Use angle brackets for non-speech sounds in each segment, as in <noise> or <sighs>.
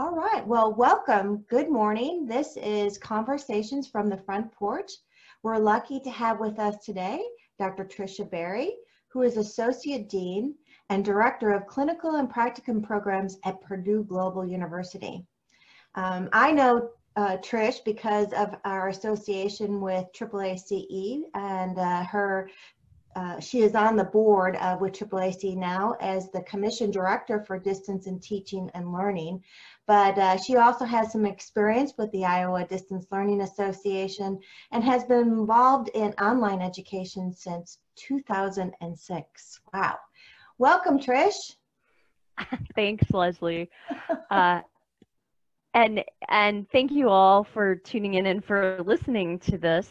All right, well, welcome. Good morning. This is Conversations from the Front Porch. We're lucky to have with us today Dr. Tricia Berry, who is Associate Dean and Director of Clinical and Practicum Programs at Purdue Global University. Um, I know uh, Trish because of our association with AAACE and uh, her uh, she is on the board uh, with AAACE now as the Commission Director for Distance and Teaching and Learning. But uh, she also has some experience with the Iowa Distance Learning Association and has been involved in online education since 2006. Wow. Welcome, Trish. <laughs> Thanks, Leslie. Uh, and and thank you all for tuning in and for listening to this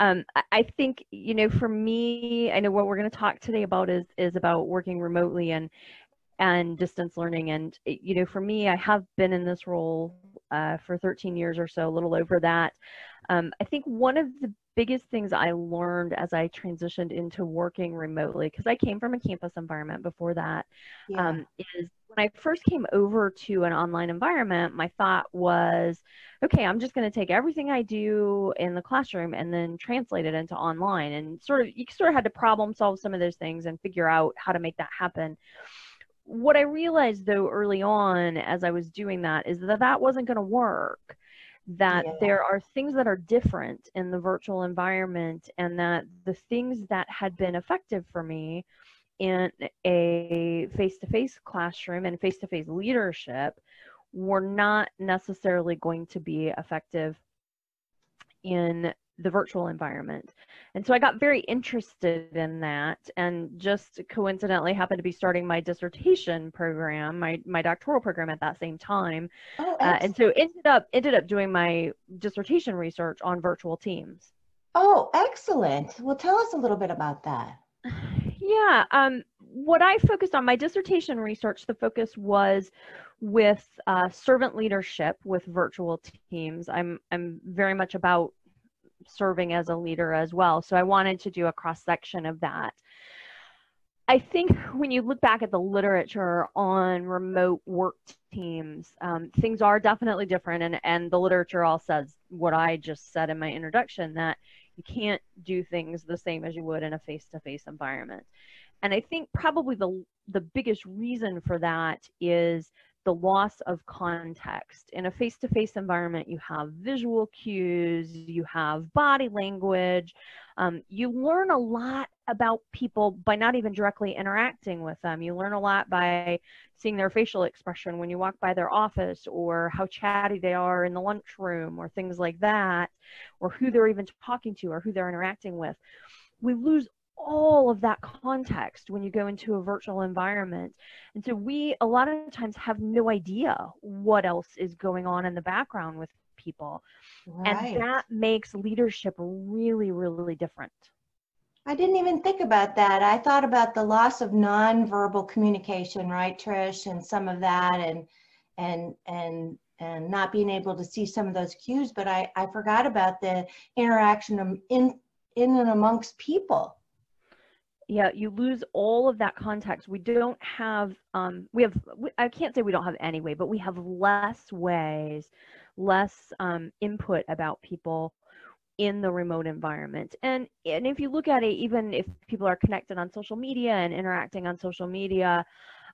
um, I think you know for me, I know what we're going to talk today about is is about working remotely and and distance learning. And you know, for me, I have been in this role uh, for 13 years or so, a little over that. Um, I think one of the biggest things I learned as I transitioned into working remotely, because I came from a campus environment before that, yeah. um, is when I first came over to an online environment, my thought was, okay, I'm just going to take everything I do in the classroom and then translate it into online. And sort of, you sort of had to problem solve some of those things and figure out how to make that happen. What I realized though early on as I was doing that is that that wasn't going to work. That yeah. there are things that are different in the virtual environment, and that the things that had been effective for me in a face to face classroom and face to face leadership were not necessarily going to be effective in the virtual environment. And so I got very interested in that and just coincidentally happened to be starting my dissertation program, my, my doctoral program at that same time. Oh, uh, and so ended up ended up doing my dissertation research on virtual teams. Oh, excellent. Well, tell us a little bit about that. <sighs> Yeah, um, what I focused on my dissertation research, the focus was with uh, servant leadership with virtual teams. I'm I'm very much about serving as a leader as well, so I wanted to do a cross section of that. I think when you look back at the literature on remote work teams, um, things are definitely different, and and the literature all says what I just said in my introduction that you can't do things the same as you would in a face-to-face environment. And I think probably the the biggest reason for that is the loss of context. In a face to face environment, you have visual cues, you have body language. Um, you learn a lot about people by not even directly interacting with them. You learn a lot by seeing their facial expression when you walk by their office, or how chatty they are in the lunchroom, or things like that, or who they're even talking to, or who they're interacting with. We lose all of that context when you go into a virtual environment. And so we a lot of times have no idea what else is going on in the background with people. Right. And that makes leadership really, really different. I didn't even think about that. I thought about the loss of nonverbal communication, right, Trish, and some of that and and and and not being able to see some of those cues, but I, I forgot about the interaction in in and amongst people yeah you lose all of that context. We don't have um, we have i can't say we don't have any way but we have less ways less um, input about people in the remote environment. And and if you look at it even if people are connected on social media and interacting on social media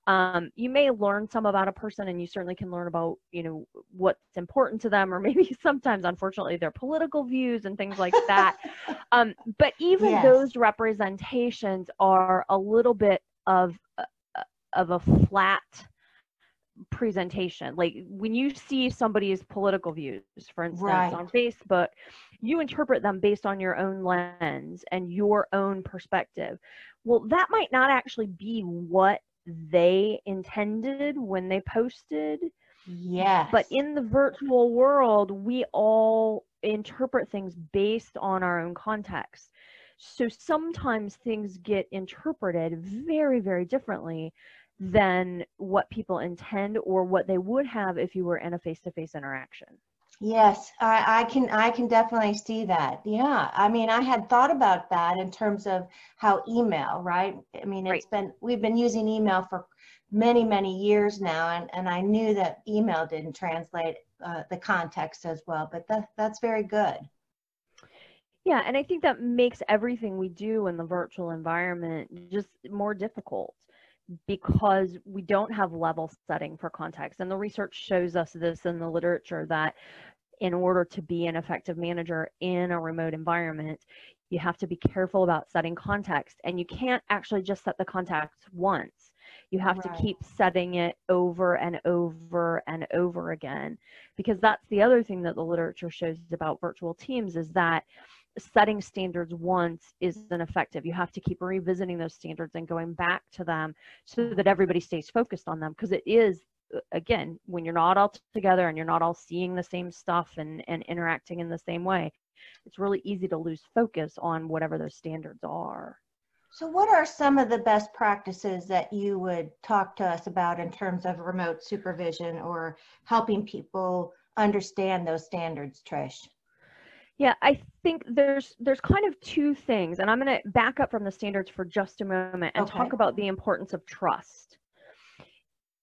um, you may learn some about a person and you certainly can learn about you know what's important to them or <laughs> maybe sometimes unfortunately their political views and things like that <laughs> um, but even yes. those representations are a little bit of uh, of a flat presentation like when you see somebody's political views for instance right. on facebook you interpret them based on your own lens and your own perspective well that might not actually be what they intended when they posted. Yes. But in the virtual world, we all interpret things based on our own context. So sometimes things get interpreted very, very differently than what people intend or what they would have if you were in a face to face interaction. Yes, I, I can I can definitely see that. Yeah. I mean, I had thought about that in terms of how email, right? I mean, it's right. been we've been using email for many, many years now, and, and I knew that email didn't translate uh, the context as well, but that, that's very good. Yeah, and I think that makes everything we do in the virtual environment just more difficult because we don't have level setting for context. And the research shows us this in the literature that in order to be an effective manager in a remote environment, you have to be careful about setting context. And you can't actually just set the context once. You have right. to keep setting it over and over and over again. Because that's the other thing that the literature shows about virtual teams is that setting standards once isn't effective. You have to keep revisiting those standards and going back to them so that everybody stays focused on them because it is uh, again when you're not all together and you're not all seeing the same stuff and, and interacting in the same way it's really easy to lose focus on whatever those standards are so what are some of the best practices that you would talk to us about in terms of remote supervision or helping people understand those standards trish yeah, I think there's there's kind of two things, and I'm going to back up from the standards for just a moment and okay. talk about the importance of trust.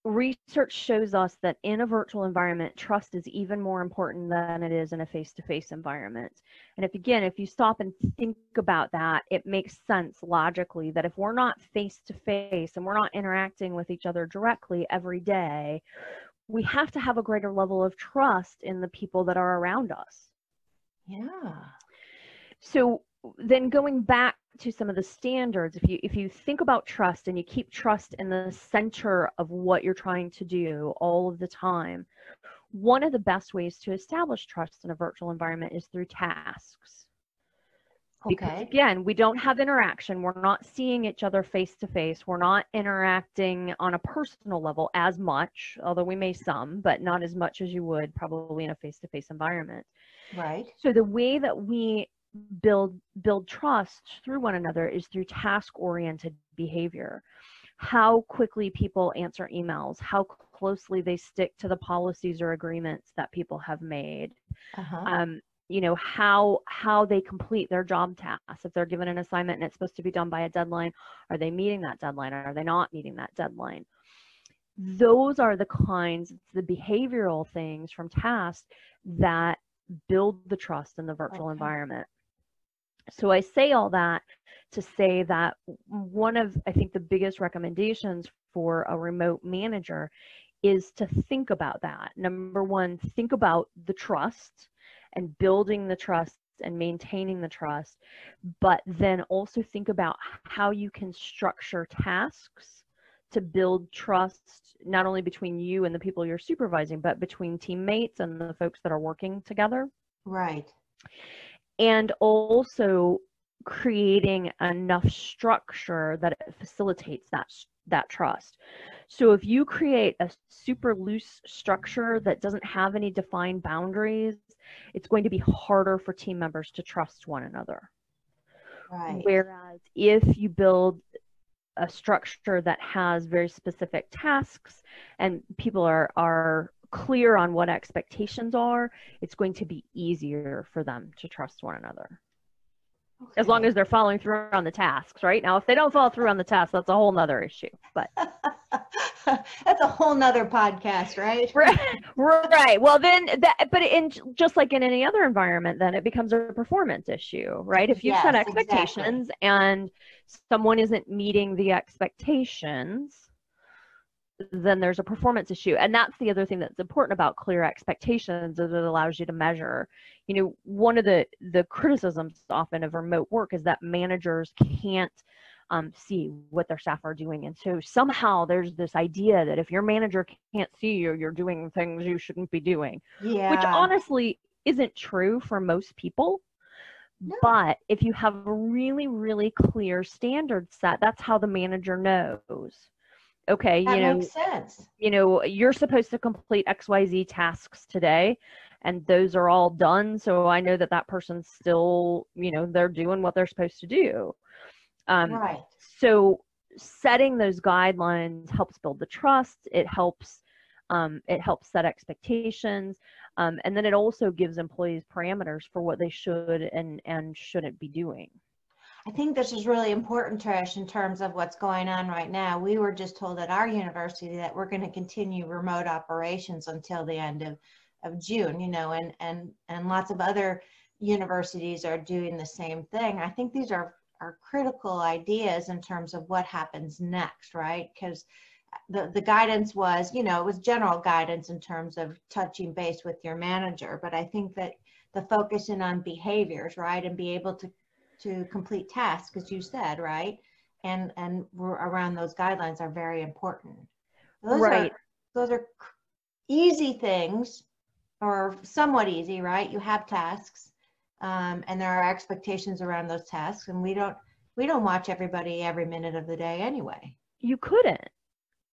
Research shows us that in a virtual environment, trust is even more important than it is in a face-to-face environment. And if again, if you stop and think about that, it makes sense logically that if we're not face-to-face and we're not interacting with each other directly every day, we have to have a greater level of trust in the people that are around us yeah. So then going back to some of the standards, if you if you think about trust and you keep trust in the center of what you're trying to do all of the time, one of the best ways to establish trust in a virtual environment is through tasks. Because okay. again, we don't have interaction. We're not seeing each other face to face. We're not interacting on a personal level as much, although we may some, but not as much as you would probably in a face to face environment. Right. So the way that we build build trust through one another is through task oriented behavior. How quickly people answer emails, how closely they stick to the policies or agreements that people have made. Uh-huh. Um, you know how how they complete their job tasks if they're given an assignment and it's supposed to be done by a deadline are they meeting that deadline or are they not meeting that deadline those are the kinds the behavioral things from tasks that build the trust in the virtual okay. environment. So I say all that to say that one of, I think, the biggest recommendations for a remote manager is to think about that. Number one, think about the trust and building the trust and maintaining the trust, but then also think about how you can structure tasks to build trust not only between you and the people you're supervising, but between teammates and the folks that are working together. Right. And also creating enough structure that it facilitates that that trust. So if you create a super loose structure that doesn't have any defined boundaries, it's going to be harder for team members to trust one another. Right. Whereas if you build a structure that has very specific tasks and people are are clear on what expectations are it's going to be easier for them to trust one another okay. as long as they're following through on the tasks right now if they don't follow through on the tasks that's a whole nother issue but <laughs> that's a whole nother podcast right <laughs> right right well then that but in just like in any other environment then it becomes a performance issue right if you yes, set expectations exactly. and someone isn't meeting the expectations then there's a performance issue and that's the other thing that's important about clear expectations is it allows you to measure you know one of the the criticisms often of remote work is that managers can't um, see what their staff are doing. And so somehow there's this idea that if your manager can't see you, you're doing things you shouldn't be doing. Yeah. Which honestly isn't true for most people. No. But if you have a really, really clear standard set, that's how the manager knows. Okay, that you know, makes sense. you know, you're supposed to complete XYZ tasks today, and those are all done. So I know that that person's still, you know, they're doing what they're supposed to do. Um, right. So setting those guidelines helps build the trust. It helps. Um, it helps set expectations, um, and then it also gives employees parameters for what they should and and shouldn't be doing. I think this is really important, Trish, in terms of what's going on right now. We were just told at our university that we're going to continue remote operations until the end of, of June, you know, and, and, and lots of other universities are doing the same thing. I think these are, are critical ideas in terms of what happens next, right? Because the, the guidance was, you know, it was general guidance in terms of touching base with your manager, but I think that the focusing on behaviors, right, and be able to to complete tasks, as you said, right, and and around those guidelines are very important. Those right. Are, those are easy things, or somewhat easy, right? You have tasks, um, and there are expectations around those tasks, and we don't we don't watch everybody every minute of the day anyway. You couldn't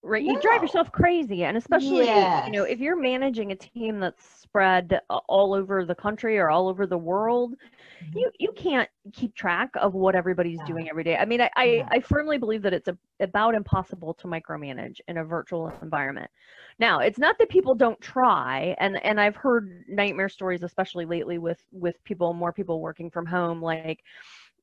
right no. you drive yourself crazy and especially yes. you know if you're managing a team that's spread all over the country or all over the world mm-hmm. you you can't keep track of what everybody's yeah. doing every day i mean i yeah. I, I, firmly believe that it's a, about impossible to micromanage in a virtual environment now it's not that people don't try and and i've heard nightmare stories especially lately with with people more people working from home like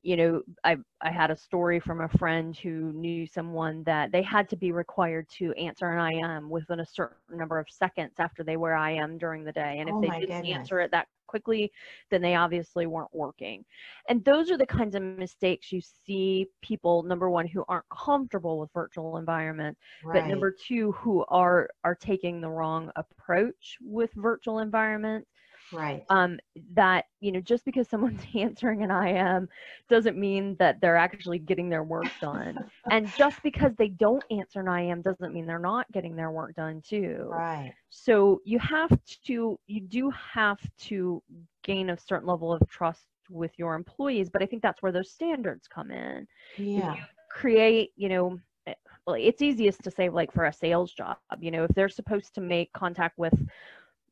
you know, I I had a story from a friend who knew someone that they had to be required to answer an IM within a certain number of seconds after they were IM during the day, and if oh they didn't goodness. answer it that quickly, then they obviously weren't working. And those are the kinds of mistakes you see people number one who aren't comfortable with virtual environments, right. but number two who are are taking the wrong approach with virtual environments right. Um, that you know just because someone's <laughs> answering an im doesn't mean that they're actually getting their work done. And <laughs> just because they don't answer an im doesn't mean they're not getting their work done too. Right. So you have to you do have to gain a certain level of trust with your employees but i think that's where those standards come in. Yeah. create you know eh, well, it's easiest to say like for a sales job you know if they're supposed to make contact with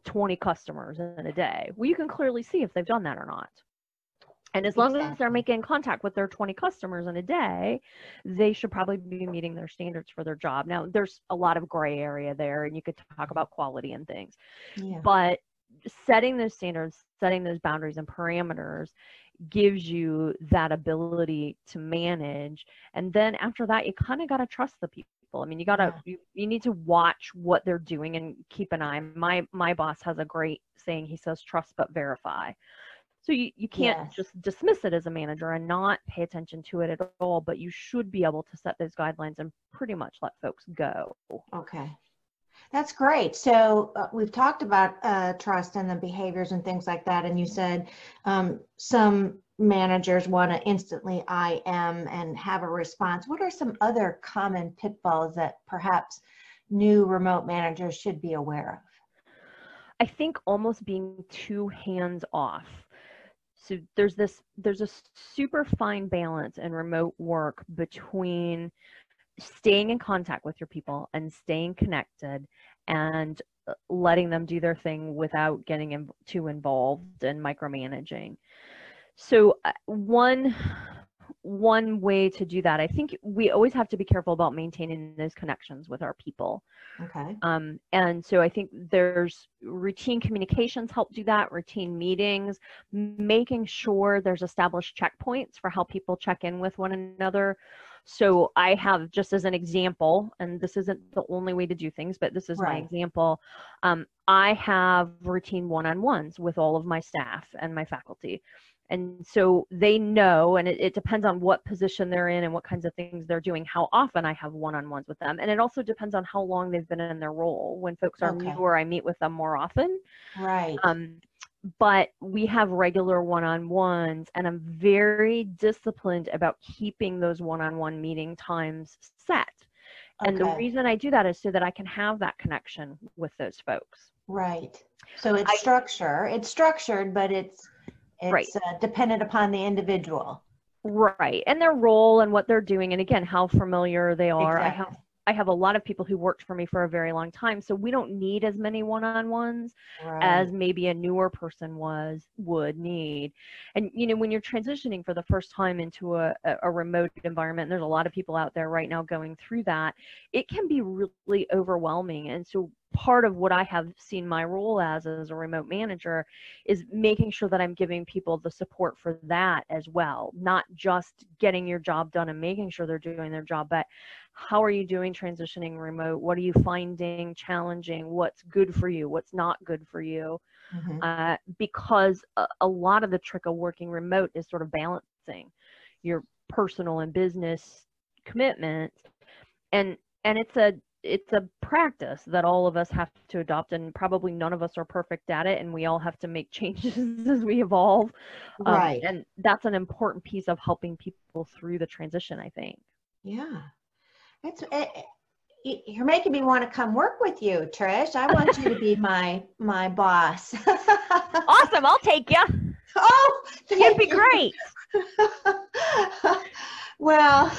20 customers in a day. Well, you can clearly see if they've done that or not. And as long exactly. as they're making contact with their 20 customers in a day, they should probably be meeting their standards for their job. Now, there's a lot of gray area there, and you could talk about quality and things. Yeah. But setting those standards, setting those boundaries and parameters gives you that ability to manage. And then after that, you kind of got to trust the people people. I mean, you gotta yeah. you, you need to watch what they're doing and keep an eye. My my boss has a great saying. He says, "Trust but verify." So you, you can't yes. just dismiss it as a manager and not pay attention to it at all, but you should be able to set those guidelines and pretty much let folks go. Okay. That's great. So uh, we've talked about uh, trust and the behaviors and things like that. And you said um, some managers want to instantly IM and have a response. What are some other common pitfalls that perhaps new remote managers should be aware of? I think almost being too hands off. So there's this there's a super fine balance in remote work between staying in contact with your people and staying connected and uh, letting them do their thing without getting in, too involved and micromanaging. So uh, one one way to do that, I think we always have to be careful about maintaining those connections with our people. Okay. Um, and so I think there's routine communications help do that, routine meetings, making sure there's established checkpoints for how people check in with one another. So I have just as an example, and this isn't the only way to do things, but this is right. my example. Um, I have routine one-on-ones with all of my staff and my faculty and so they know and it, it, depends on what position they're in and what kinds of things they're doing how often i have one-on-ones with them. And it also depends on how long they've been in their role. When folks are okay. newer i meet with them more often. Right. Um, but we have regular one-on-ones and i'm very disciplined about keeping those one-on-one meeting times set. Okay. and the reason i do that is so that i can have that connection with those folks. Right. So it's I, structure it's structured but it's it's right. uh, dependent upon the individual. Right. And their role and what they're doing. And again, how familiar they are. Exactly. I have I have a lot of people who worked for me for a very long time, so we don't need as many one-on-ones right. as maybe a newer person was would need. And you know, when you're transitioning for the first time into a, a remote environment, there's a lot of people out there right now going through that, it can be really overwhelming. And so part of what I have seen my role as as a remote manager is making sure that I'm giving people the support for that as well, not just getting your job done and making sure they're doing their job, but how are you doing transitioning remote? What are you finding challenging? What's good for you? What's not good for you? Mm-hmm. Uh, because a, a lot of the trick of working remote is sort of balancing your personal and business commitments and and it's a it's a practice that all of us have to adopt and probably none of us are perfect at it and we all have to make <laughs> changes as we evolve. Um, right. um, and that's an important piece of helping people through the transition i think. Yeah. It's it, eh, it, eh, you're making me want to come work with you trish. I want you to be <laughs> my my boss. <laughs> Awesome i'll take you oh it'd be great. Well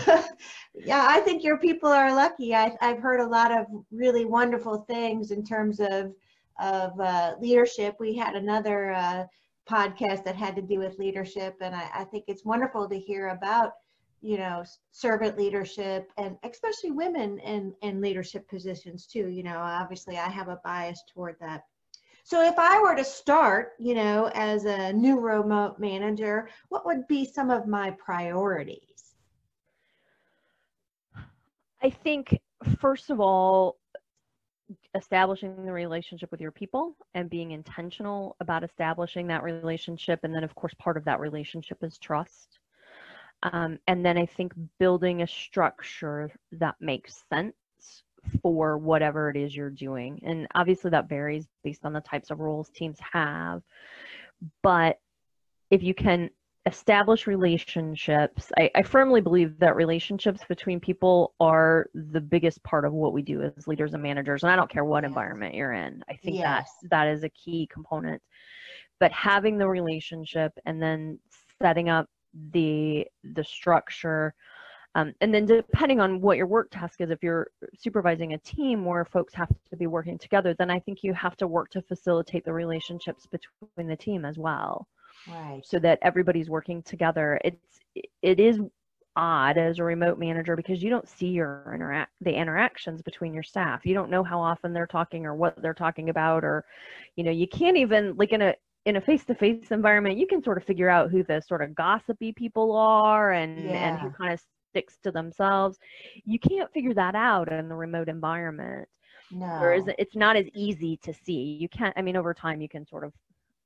yeah, I think your people are lucky. I, have heard a lot of really wonderful things in terms of of uh, leadership. We had another uh, podcast that had to do with leadership, and I, I, think it's wonderful to hear about you know servant leadership and especially women in in leadership positions too. You know, obviously I have a bias toward that. So if I were to start, you know, as a new remote manager, what would be some of my priorities? I think, first of all, establishing the relationship with your people and being intentional about establishing that relationship. And then, of course, part of that relationship is trust. Um, and then I think building a structure that makes sense for whatever it is you're doing. And obviously, that varies based on the types of roles teams have. But if you can establish relationships. I, I, firmly believe that relationships between people are the biggest part of what we do as leaders and managers. And I don't care what yes. environment you're in. I think yes. that that is a key component. But having the relationship and then setting up the the structure. Um, and then depending on what your work task is, if you're supervising a team where folks have to be working together, then I think you have to work to facilitate the relationships between the team as well right so that everybody's working together it's it is odd as a remote manager because you don't see your interact the interactions between your staff you don't know how often they're talking or what they're talking about or you know you can't even like in a in a face-to-face environment you can sort of figure out who the sort of gossipy people are and yeah. and who kind of sticks to themselves you can't figure that out in the remote environment no. Whereas it's not as easy to see. You can't. I mean, over time you can sort of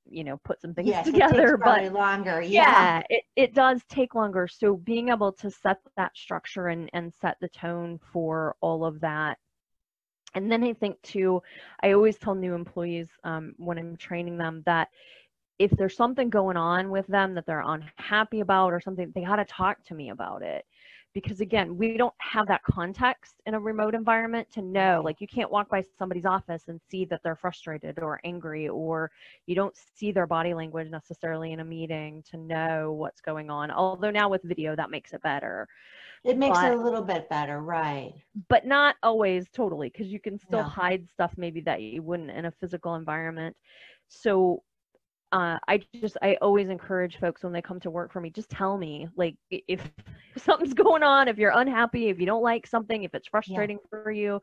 you know put some things yes, <laughs> together but longer yeah. yeah, it, it does take longer. So being able to set that structure and and set the tone for all of that. And then i think too i always tell new employees um, when i'm training them that if there's something going on with them that they're unhappy about or something they got to talk to me about it because again we don't have that context in a remote environment to know like you can't walk by somebody's office and see that they're frustrated or angry or you don't see their body language necessarily in a meeting to know what's going on although now with video that makes it better. It makes but, it a little bit better right. But not always totally because you can still hide stuff maybe that you wouldn't in a physical environment. So uh, I just I always encourage folks when they come to work for me, just tell me like if, <laughs> if something's going on, if you're unhappy, if you don't like something, if it's frustrating yeah. for you,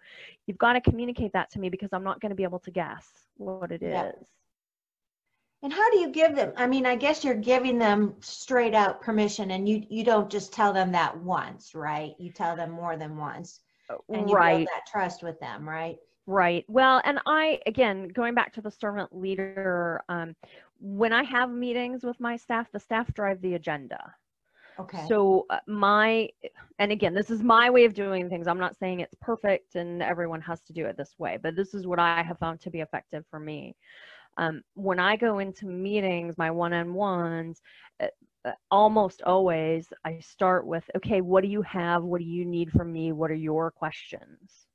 you've got to communicate that to me because I'm not going to be able to guess what it yeah. is. And how do you give them? I mean, I guess you're giving them straight out permission, and you you don't just tell them that once, right? You tell them more than once, uh, and you right. build that trust with them, right? Right. Well, and I, again, going back to the servant leader, um, when I have meetings with my staff, the staff drive the agenda. Okay. So uh, my, and again, this is my way of doing things. I'm not saying it's perfect and everyone has to do it this way, but this is what I have found to be effective for me. Um, when I go into meetings, my one-on-ones, uh, uh, almost always I start with, okay, what do you have? What do you need from me? What are your questions?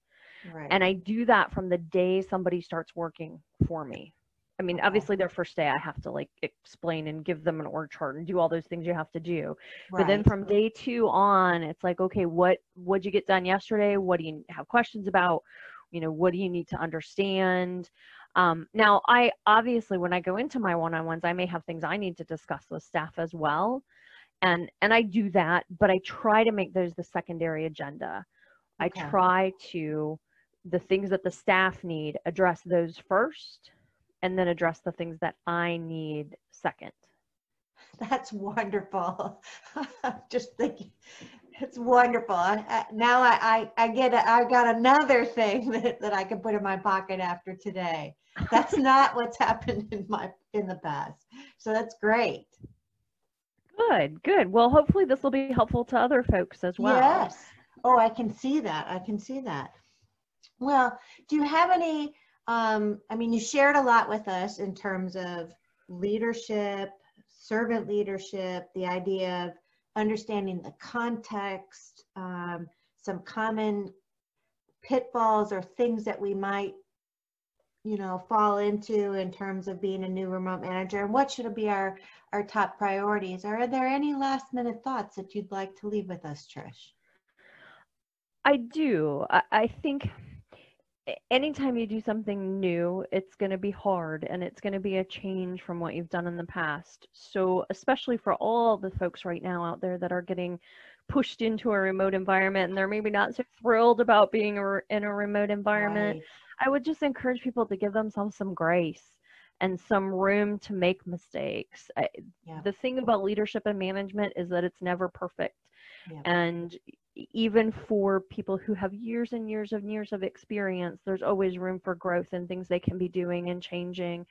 Right. And I do that from the day somebody starts working for me. I mean, obviously their first day I have to like explain and give them an org chart and do all those things you have to do. Right. But then from day two on, it's like, okay, what what'd you get done yesterday? What do you have questions about? You know, what do you need to understand? Um, now, I obviously when I go into my one-on-ones, I may have things I need to discuss with staff as well, and and I do that, but I try to make those the secondary agenda. Okay. I try to the things that the staff need, address those first, and then address the things that I need second. <laughs> That's wonderful. <laughs> Just thinking, it's wonderful. I, now I, I, I get a, I got another thing <laughs> that, that I can put in my pocket after today. That's not what's happened in my in the past. So that's great. Good, good. Well, hopefully this will be helpful to other folks as well. Yes. Oh, I can see that. I can see that. Well, do you have any? Um, I mean, you shared a lot with us in terms of leadership, servant leadership, the idea of understanding the context, um, some common pitfalls or things that we might you know fall into in terms of being a new remote manager. And what should be our our top priorities? Are there any last minute thoughts that you'd like to leave with us trish? I do. I, I think anytime you do something new it's going to be hard and it's going to be a change from what you've done in the past so especially for all the folks right now out there that are getting pushed into a remote environment and they're maybe not so thrilled about being in a remote environment right. I would just encourage people to give themselves some grace and some room to make mistakes. I, yeah. The thing about leadership and management is that it's never perfect. Yeah. And even for people who have years and years and years of experience, there's always room for growth and things they can be doing and changing.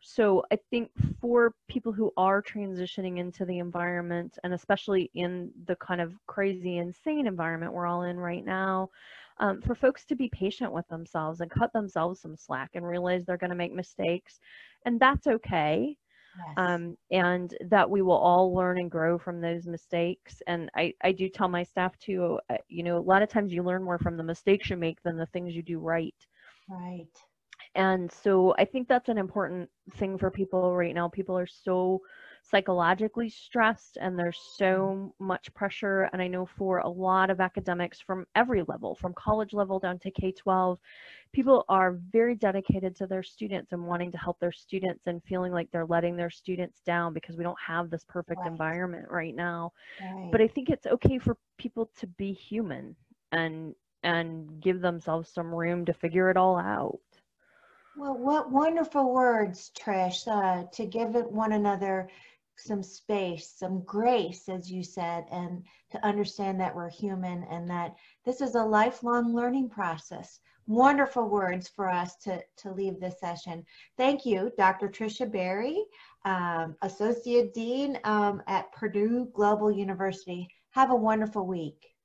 So I think for people who are transitioning into the environment, and especially in the kind of crazy, insane environment we're all in right now, um, for folks to be patient with themselves and cut themselves some slack and realize they're going to make mistakes. And that's okay. Yes. Um, and that we will all learn and grow from those mistakes. And I, I do tell my staff too, uh, you know, a lot of times you learn more from the mistakes you make than the things you do right. Right. And so I think that's an important thing for people right now. People are so psychologically stressed and there's so much pressure and i know for a lot of academics from every level from college level down to k-12 people are very dedicated to their students and wanting to help their students and feeling like they're letting their students down because we don't have this perfect right. environment right now right. but i think it's okay for people to be human and and give themselves some room to figure it all out well, what wonderful words, Trish, uh, to give it one another some space, some grace, as you said, and to understand that we're human and that this is a lifelong learning process. Wonderful words for us to, to leave this session. Thank you, Dr. Tricia Berry, um, Associate Dean um, at Purdue Global University. Have a wonderful week.